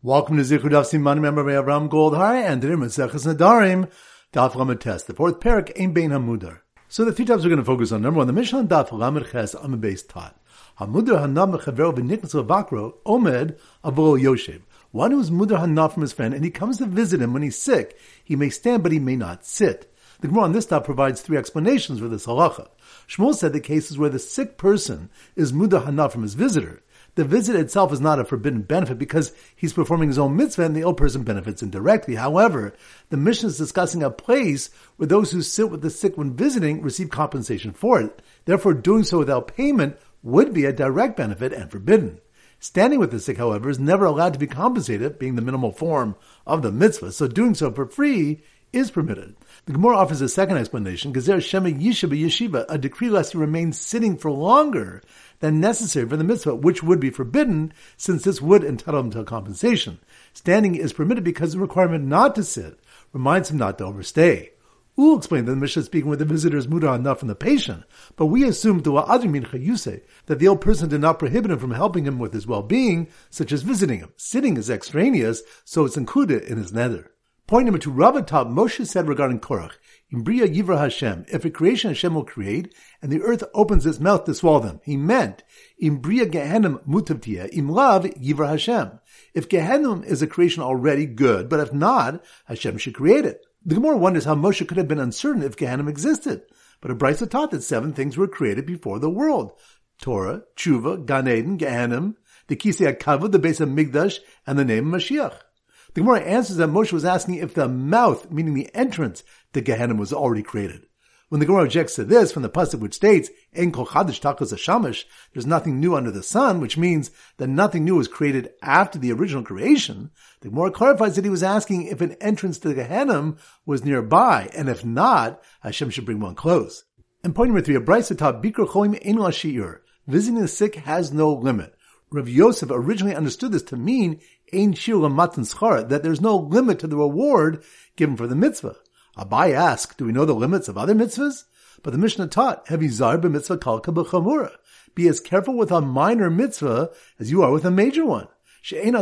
Welcome to Zichud Daf Siman member Avram Goldhar and today Maseches Nedarim Daf Lamed Tes, the fourth parak Ein Bein Hamudar. So the three topics we're going to focus on. Number one, the Mishnah Daf Lamed Ches Amid Beis Tat. Hamudar Hanam Mechaver V'Niknas Vakro Omed Avol Yoshev. One who is Mudar Hanam from his friend and he comes to visit him when he's sick, he may stand but he may not sit. The Gemara on this top provides three explanations for this halacha. Shmuel said the cases where the sick person is Mudar Hanam from his visitor the visit itself is not a forbidden benefit because he's performing his own mitzvah and the ill person benefits indirectly. However, the Mishnah is discussing a place where those who sit with the sick when visiting receive compensation for it. Therefore, doing so without payment would be a direct benefit and forbidden. Standing with the sick, however, is never allowed to be compensated, being the minimal form of the mitzvah, so doing so for free is permitted. The Gemara offers a second explanation, Gezer Shema Yisha Yeshiva, a decree lest he remains sitting for longer than necessary for the mitzvah, which would be forbidden, since this would entitle him to compensation. Standing is permitted because the requirement not to sit reminds him not to overstay. Ulla explained that the Mishnah is speaking with the visitor's muda enough from the patient, but we assume that the ill person did not prohibit him from helping him with his well-being, such as visiting him. Sitting is extraneous, so it's included in his nether. Point number two, Ravatab Moshe said regarding Korach, in Bria Yivra Hashem, if a creation Hashem will create, and the earth opens its mouth to swallow them, he meant, in Bria Gehenim Mutavtia, im Lav Yivra Hashem. If Gehenim is a creation already good, but if not, Hashem should create it. The Gemara wonders how Moshe could have been uncertain if Gehenim existed. But a Brisa taught that seven things were created before the world. Torah, Tshuva, Gan Eden, Gehenim, the Kisei HaKavod, the base of Mikdash, and the name of Mashiach. The Gemara answers that Moshe was asking if the mouth, meaning the entrance to Gehenna, was already created. When the Gemara objects to this from the pasuk which states "En kol chadish takos shamish," there's nothing new under the sun, which means that nothing new was created after the original creation. The Gemara clarifies that he was asking if an entrance to Gehenna was nearby, and if not, Hashem should bring one close. And point number three, a brisa taught Bikur Cholim Ein. Visiting the sick has no limit. Rav Yosef originally understood this to mean Ein Shir Matan that there's no limit to the reward given for the mitzvah. Abai asked, do we know the limits of other mitzvahs? But the Mishnah taught, Hevi Zar mitzvah kalka b'chamura. Be as careful with a minor mitzvah as you are with a major one. For you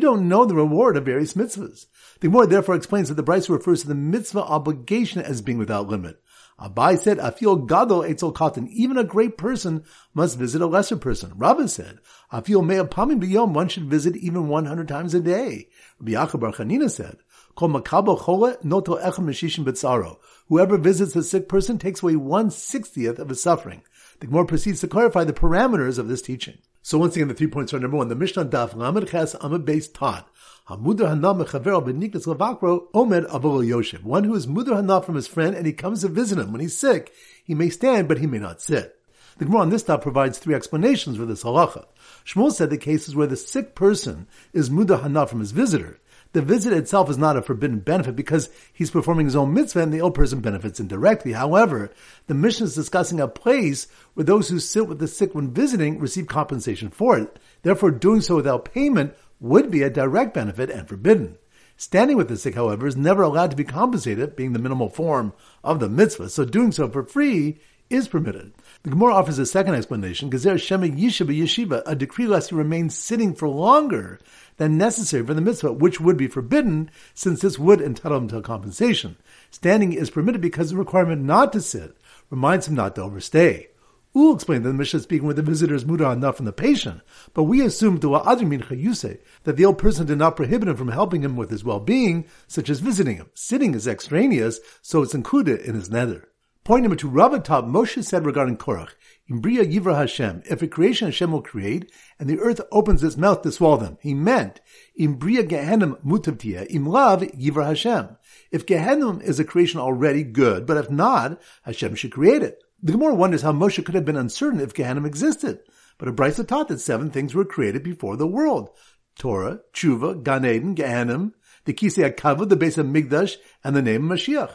don't know the reward of various mitzvahs. The Gemara therefore explains that the Brisa refers to the mitzvah obligation as being without limit. Abai said, "Afil gadol etzel katan." Even a great person must visit a lesser person. Rabbi said, "Afil me'apamim biyom." One should visit even one hundred times a day. Rabbi Yaakov Bar Chanina said, "Kol makabo chole noto echem meshishim betzaro." Whoever visits a sick person takes away one sixtieth of his suffering. The Gemara proceeds to clarify the parameters of this teaching. So once again, the three points are number one, the Mishnah Daf Lamed Ches Amid Beis Taught Hamudar Hana Mechaver Beniknas Lavakro Omed Avol Yoshev. One who is Mudar Hana from his friend and he comes to visit him when he's sick. He may stand, but he may not sit. The Gemara on this top provides three explanations for this halacha. Shmuel said the cases where the sick person is Mudar Hana from his visitor. The visit itself is not a forbidden benefit because he's performing his own mitzvah and the ill person benefits indirectly. However, the Mishnah is discussing a place where those who sit with the sick when visiting receive compensation for it. Therefore, doing so without payment would be a direct benefit and forbidden. Standing with the sick, however, is never allowed to be compensated, being the minimal form of the mitzvah, so doing so for free is permitted. The Gemara offers a second explanation, Gezer Shema Yisha Yeshiva, a decree lest he remains sitting for longer than necessary for the mitzvah, which would be forbidden, since this would entitle him to compensation. Standing is permitted because the requirement not to sit reminds him not to overstay. Ulla explained that the Mishnah is speaking with the visitor's muda enough from the patient, but we assume to that the ill person did not prohibit him from helping him with his well-being, such as visiting him. Sitting is extraneous, so it's included in his nether. Point number two, Ravatab Moshe said regarding Korach, in Bria Yivra Hashem, if a creation Hashem will create, and the earth opens its mouth to swallow them, he meant, in Bria Gehenim Mutavtia, im Lav Yivra Hashem. If Gehenim is a creation already good, but if not, Hashem should create it. The Gemara wonders how Moshe could have been uncertain if Gehenna existed. But a Brisa taught that seven things were created before the world. Torah, Tshuva, Gan Eden, Gehenim, the Kisei HaKavod, the base of Mikdash, and the name of Mashiach.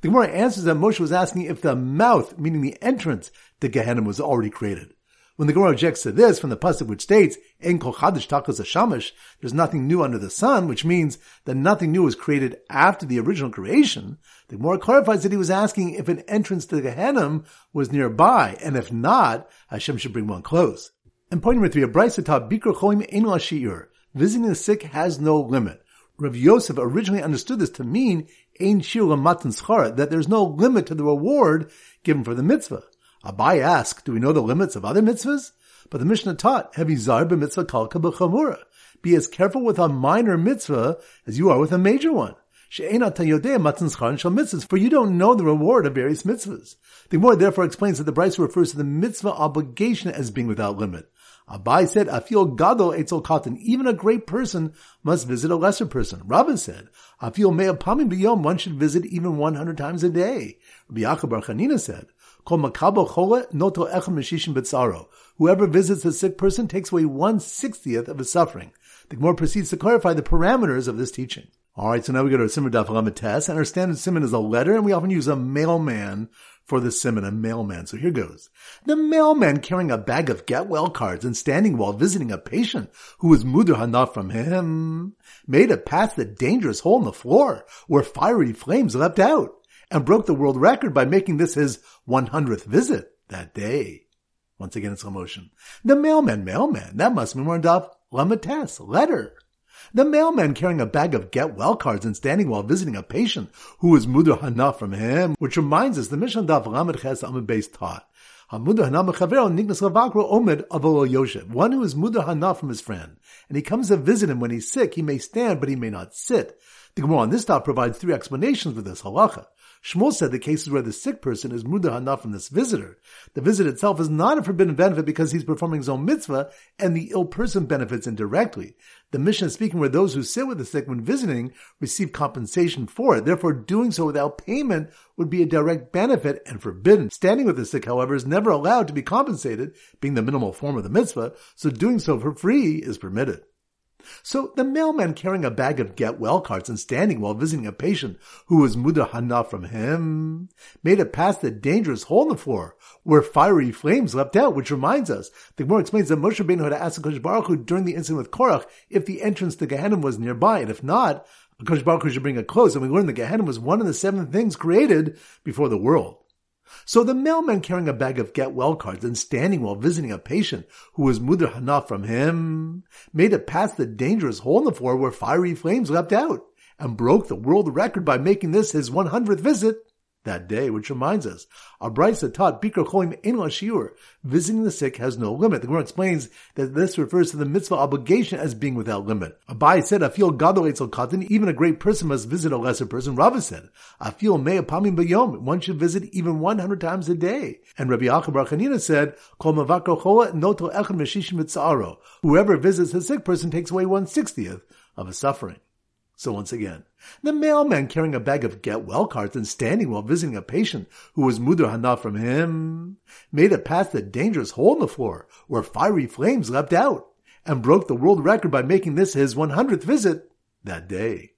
The Gemara answers that Moshe was asking if the mouth, meaning the entrance to Gehenna, was already created. When the Gemara objects to this from the pasuk which states "En kol chadish takos shamish," there's nothing new under the sun, which means that nothing new was created after the original creation. The Gemara clarifies that he was asking if an entrance to Gehenna was nearby, and if not, Hashem should bring one close. And point number three, a brisa taught Bikur Cholim Ein Shiur. visiting the sick has no limit. Rav Yosef originally understood this to mean Ein Shir Matan that there's no limit to the reward given for the mitzvah. Abai asked, do we know the limits of other mitzvahs? But the Mishnah taught, Hevi zar mitzvah kalka b'chamura. Be as careful with a minor mitzvah as you are with a major one. For you don't know the reward of various mitzvahs. The Gemara therefore explains that the Brisa refers to the mitzvah obligation as being without limit. Abai said, "Afil gadol etzel katan." Even a great person must visit a lesser person. Rabbi said, "Afil me'apamim b'yom." One should visit even one hundred times a day. Rabbi Yaakov Bar Chanina said, Whoever visits a sick person takes away one sixtieth of his suffering. The Gemara proceeds to clarify the parameters of this teaching. All right, so now we go to Simon Daf Tes, and our standard Simon is a letter, and we often use a mailman for the Simon, a mailman. So here goes. The mailman carrying a bag of get well cards and standing while visiting a patient who was muder hanaf from him made it past the dangerous hole in the floor where fiery flames leapt out and broke the world record by making this his 100th visit that day. Once again in slow motion. The mailman, mailman, that must be Daf Lamates, letter. The mailman carrying a bag of get well cards and standing while visiting a patient who is mudah hana from him, which reminds us the Mishnah Daf Lamed Ches Amid Beis taught. One who is hana from his friend, and he comes to visit him when he's sick, he may stand, but he may not sit. The Gemara on this top provides three explanations for this halacha. Shmuel said the cases where the sick person is mudah hana from this visitor. The visit itself is not a forbidden benefit because he's performing his own mitzvah, and the ill person benefits indirectly. The Mishnah is speaking where those who sit with the sick when visiting receive compensation for it. Therefore, doing so without payment would be a direct benefit and forbidden. Standing with the sick, however, is never allowed to be compensated, being the minimal form of the mitzvah, so doing so for free is permitted. So the mailman carrying a bag of get well cards and standing while visiting a patient who was muda hana from him made it past the dangerous hole in the floor where fiery flames leapt out, which reminds us, the Gemara explains that Moshe Rabbeinu had asked Kosh Baruch Hu during the incident with Korach if the entrance to Gehenna was nearby, and if not, Kosh Baruch Hu should bring it close. And we learn that Gehenna was one of the seven things created before the world. So the mailman carrying a bag of get well cards and standing while visiting a patient who was mudar hana from him made it past the dangerous hole in the floor where fiery flames leapt out and broke the world record by making this his 100th visit that day, which reminds us, our brisa taught Bikur Cholim Ein Shiur, visiting the sick has no limit. The Gemara explains that this refers to the mitzvah obligation as being without limit. Abai said, feel gadol etzel katan, even a great person must visit a lesser person. Rava said, feel mea pamim bayom, one should visit even 100 times a day. And Rabbi Yaakov Bar Chanina said, Kol mavakro chola noto echad meshishim Whoever visits a sick person takes away one sixtieth of his suffering. So once again, the mailman carrying a bag of get well cards and standing while visiting a patient who was mudah hana from him made it past the dangerous hole in the floor where fiery flames leapt out and broke the world record by making this his 100th visit that day.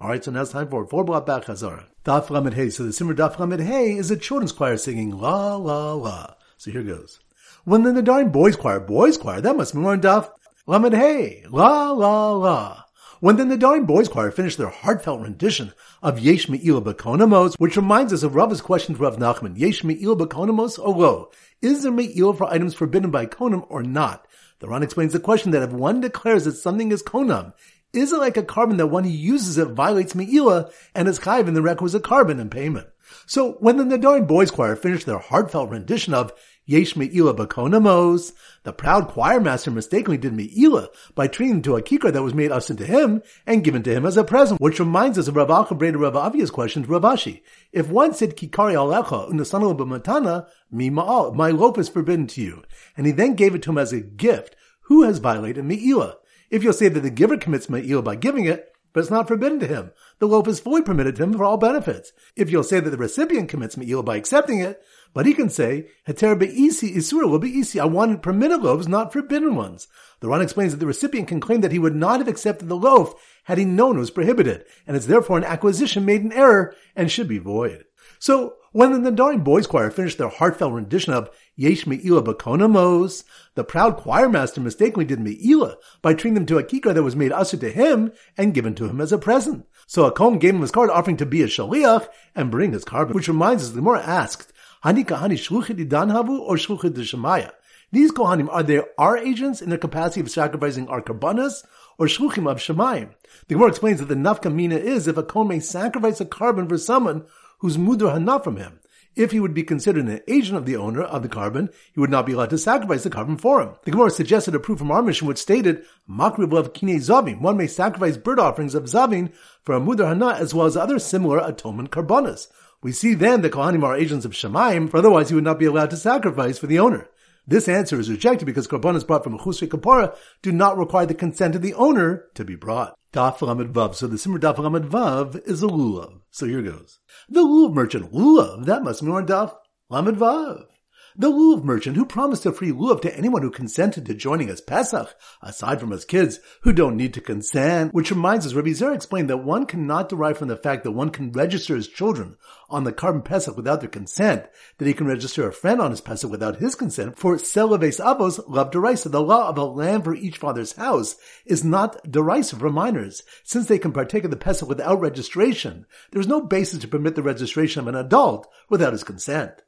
Alright, so now it's time for four block back Chazara. Daf Lamed Hey. So the Siman Daf Lamed Hey is a children's choir singing la la la. So here goes. When the Nedarim boys choir, boys choir, that must be more Daf Lamed Hey. La la la. When the Nedarim Boys Choir finished their heartfelt rendition of Yesh Me'ila Bekonamos, which reminds us of Rav's question to Rav Nachman, Yesh Me'ila Bekonamos or oh, lo? Is there Me'ila for items forbidden by Konam or not? The Ran explains the question that if one declares that something is Konam, is it like a korban that when he uses it violates Me'ila and is chayv in the requisite korban in payment? So when the Nedarim Boys Choir finished their heartfelt rendition of Yesh Me'ila Bakonamos. The proud choir master mistakenly did Me'ila by treating to a kikar that was made us into him and given to him as a present, which reminds us of Rav Alcha Breda Rav Avia's question to Rav Ashi. If one said kikari alecha unasanu b'matana, mi ma'al, my loaf is forbidden to you, and he then gave it to him as a gift, who has violated Me'ila? If you'll say that the giver commits Me'ila by giving it, but it's not forbidden to him. The loaf is fully permitted to him for all benefits. If you'll say that the recipient commits me'il by accepting it, but he can say, Heter be'isi isura will be'isi. I wanted permitted loaves, not forbidden ones. The Ran explains that the recipient can claim that he would not have accepted the loaf had he known it was prohibited, and it's therefore an acquisition made in error and should be void. So, when the Nedarim Boys Choir finished their heartfelt rendition of Yesh Me'ila Bakonamos, the proud choir master mistakenly did Me'ila by treating them to a kikar that was made usher to him and given to him as a present. So a Kohen gave him his card offering to be a shaliach and bring his korban, which reminds us, the Gemara asked, Hani kahani shluchid havu or shluchid shemaya? These Kohanim, are they our agents in the capacity of sacrificing our korbanos, or shluchim of Shemayim. The Gemara explains that the nafka mina is if a kohen may sacrifice a korban for someone who's mudar hana from him. If he would be considered an agent of the owner of the korban, he would not be allowed to sacrifice the korban for him. The Gemara suggested a proof from our Mishnah which stated, Makriv of kine zavin. One may sacrifice bird offerings of zavin for a mudar hana as well as other similar atonement korbanos. We see then the Kohanim are agents of Shemaim, for otherwise he would not be allowed to sacrifice for the owner. This answer is rejected because korbanos brought from a chusri kapara do not require the consent of the owner to be brought. Daf Vav. So the Siman Daf Vav is a lulav. So here goes. The lulav merchant, lulav, that must mean Daf Lamed Vav. The lulav merchant who promised a free lulav to anyone who consented to joining us Pesach, aside from us kids who don't need to consent, which reminds us, Rabbi Zera explained that one cannot derive from the fact that one can register his children on the korban Pesach without their consent, that he can register a friend on his Pesach without his consent, for Selaves Avos love derisa. The law of a land for each father's house is not derisive for minors. Since they can partake of the Pesach without registration, there is no basis to permit the registration of an adult without his consent.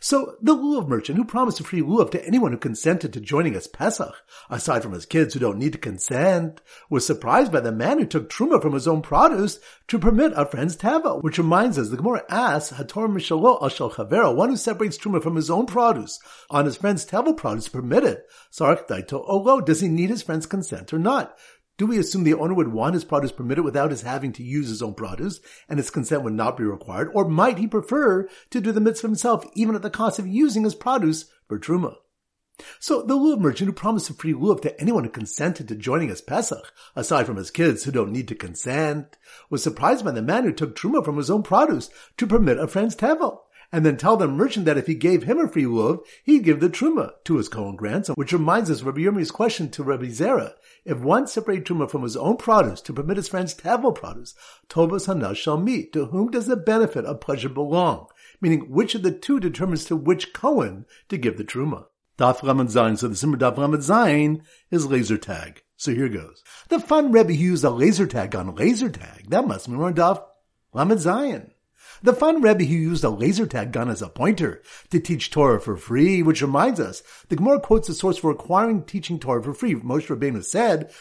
So the lulav merchant who promised a free lulav to anyone who consented to joining us Pesach, aside from his kids who don't need to consent, was surprised by the man who took truma from his own produce to permit a friend's tevel, which reminds us the Gemara asks Hator Mishalo Ashal Chavera, one who separates truma from his own produce on his friend's tevel produce permitted. Sarach Daito Olo, does he need his friend's consent or not? Do we assume the owner would want his produce permitted without his having to use his own produce, and his consent would not be required? Or might he prefer to do the mitzvah himself, even at the cost of using his produce for truma? So the lulav merchant who promised a free lulav to anyone who consented to joining his Pesach, aside from his kids who don't need to consent, was surprised by the man who took truma from his own produce to permit a friend's tevel and then tell the merchant that if he gave him a free lulav, he'd give the truma to his Kohen grandson, which reminds us of Rabbi Yirmiyah's question to Rabbi Zera. If one separated truma from his own produce to permit his friends to have no produce, Tovas Hana shall meet. To whom does the benefit of pleasure belong? Meaning, which of the two determines to which Cohen to give the truma? Daf Lamed Zayin. So the Siman Daf Lamed Zayin is laser tag. So here goes. The fun Rebbe used a laser tag on laser tag. That must mean we're on Daf Lamed Zayin. The fun Rebbe who used a laser tag gun as a pointer to teach Torah for free, which reminds us, the Gemara quotes the source for acquiring teaching Torah for free. Moshe Rabbeinu said,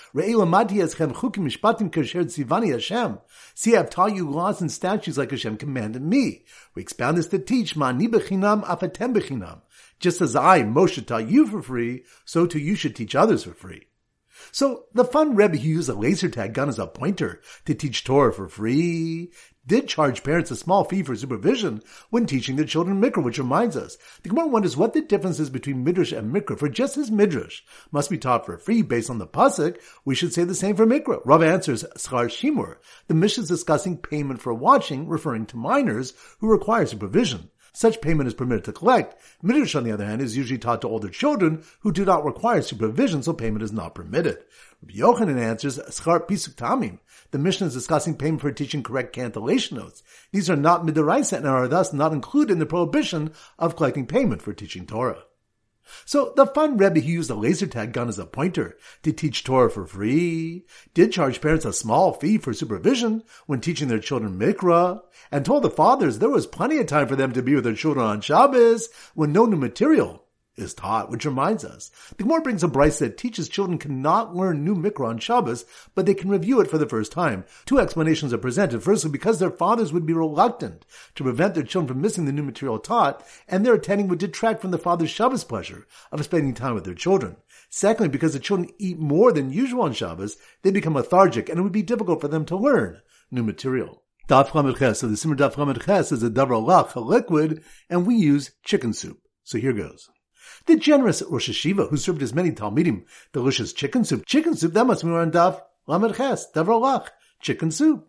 Hashem. See, I've taught you laws and statutes like Hashem commanded me. We expound this to teach, Ma'ani bechinam afatem bechinam. Just as I, Moshe, taught you for free, so too you should teach others for free. So the fun Rebbe who used a laser tag gun as a pointer to teach Torah for free did charge parents a small fee for supervision when teaching their children Mikra, which reminds us, the Gemara wonders what the difference is between Midrash and Mikra, for just as Midrash must be taught for free based on the Pasuk, we should say the same for Mikra. Rav answers, Schar Shimur. The Mishnah is discussing payment for watching, referring to minors who require supervision. Such payment is permitted to collect. Midrash, on the other hand, is usually taught to older children who do not require supervision, so payment is not permitted. Rabbi Yochanan answers, Schar Pisuk Tamim. The Mishnah is discussing payment for teaching correct cantillation notes. These are not midoraisa and are thus not included in the prohibition of collecting payment for teaching Torah. So the fun Rebbe who used a laser tag gun as a pointer to teach Torah for free did charge parents a small fee for supervision when teaching their children Mikra and told the fathers there was plenty of time for them to be with their children on Shabbos when no new material is taught, which reminds us. The Gemara brings a brisa that teaches children cannot learn new Mikra on Shabbos, but they can review it for the first time. Two explanations are presented. Firstly, because their fathers would be reluctant to prevent their children from missing the new material taught, and their attending would detract from the father's Shabbos pleasure of spending time with their children. Secondly, because the children eat more than usual on Shabbos, they become lethargic, and it would be difficult for them to learn new material. Daf Ches. So the Siman Daf Ches is a davar lach, a liquid, and we use chicken soup. So here goes. The generous Rosh Yeshiva who served his many Talmidim delicious chicken soup. Chicken soup, that must be on Daf Lamed Ches, Davrolach, chicken soup.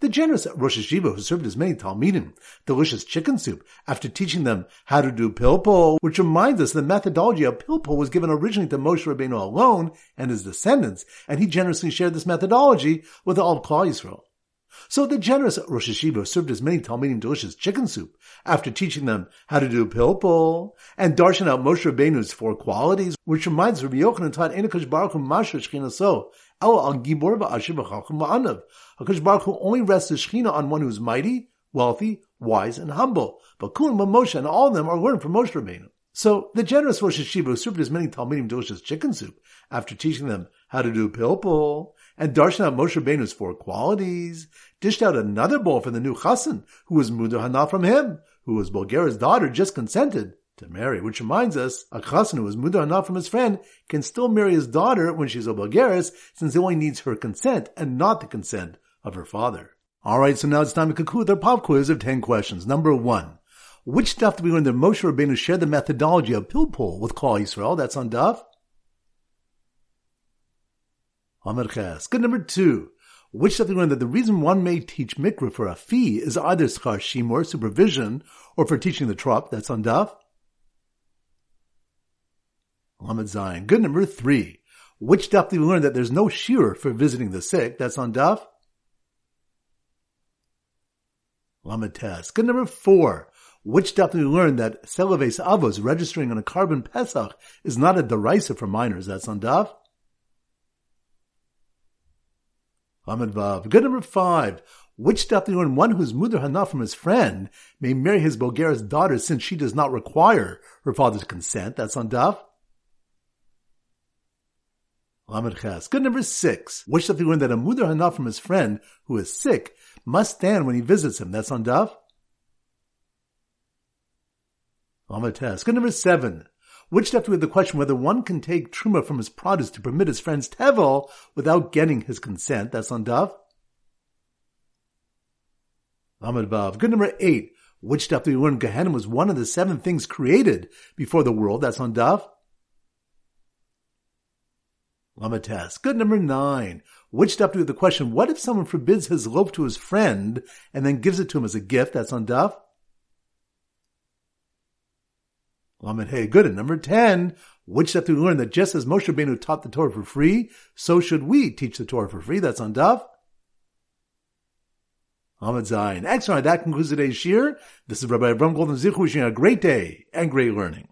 The generous Rosh Yeshiva who served his many Talmidim delicious chicken soup after teaching them how to do pilpul, which reminds us the methodology of pilpul was given originally to Moshe Rabbeinu alone and his descendants, and he generously shared this methodology with all of Klal Yisrael. So the generous Rosh Yeshiva served as many Talmidim delicious chicken soup after teaching them how to do pilpul and darshan out Moshe Rabbeinu's four qualities, which reminds Rabbi Yochanan taught Enakash Baruch Hu Masha Shechina So, El Al Gibor Va'asher V'chachim Va'anav. HaKadosh Baruch Hu only rests the Shechina on one who is mighty, wealthy, wise, and humble. But Kulim Moshe and all of them are learned from Moshe Rabbeinu. So the generous Rosh Yeshiva served his many Talmidim delicious chicken soup after teaching them how to do pilpul and darshan out Moshe Rabbeinu's four qualities, dished out another bowl for the new chassan who was Mudar Hana from him, who was Bulgaria's daughter just consented to marry, which reminds us, a chassan who was Mudar Hana from his friend can still marry his daughter when she's a Bulgaris since he only needs her consent and not the consent of her father. Alright, so now it's time to conclude our pop quiz of 10 questions. Number one. Which stuff do we learn that Moshe Rabbeinu shared the methodology of pilpul with Klal Yisrael? That's on Daf. Amr Ches. Good number two. Which stuff do we learn that the reason one may teach mikra for a fee is either schar shimur, supervision, or for teaching the trop? That's on Daf. Lamed Zayin. Good number three. Which stuff do we learn that there's no shiur for visiting the sick? That's on Daf. Lamed Tes. Good number four. Which definitely learned that Selaves Avos registering on a korban Pesach is not a derisa for minors. That's on Daf. Vav. Good number five. Which definitely learned one who's Mudar Hana from his friend may marry his Bulgaria's daughter since she does not require her father's consent. That's on Daf. Lamed Ches. Good number six. Which definitely learned that a Mudar Hana from his friend who is sick must stand when he visits him. That's on Daf. Amates. Good number seven. Which left with the question whether one can take truma from his produce to permit his friend's tevel without getting his consent. That's on Daf. Ahmed Vav. Good number eight. Which stuff do we learn Gehenna was one of the seven things created before the world? That's on Daf. Lamates. Good number nine. Which we have the question, what if someone forbids his loaf to his friend and then gives it to him as a gift? That's on Daf. Lamed Hey, good. And number 10, which do we learn that just as Moshe Rabbeinu taught the Torah for free, so should we teach the Torah for free? That's on Daf. Ahmed Zayin. Excellent. That concludes today's shir. This is Rabbi Avram Golden Zichu wishing a great day and great learning.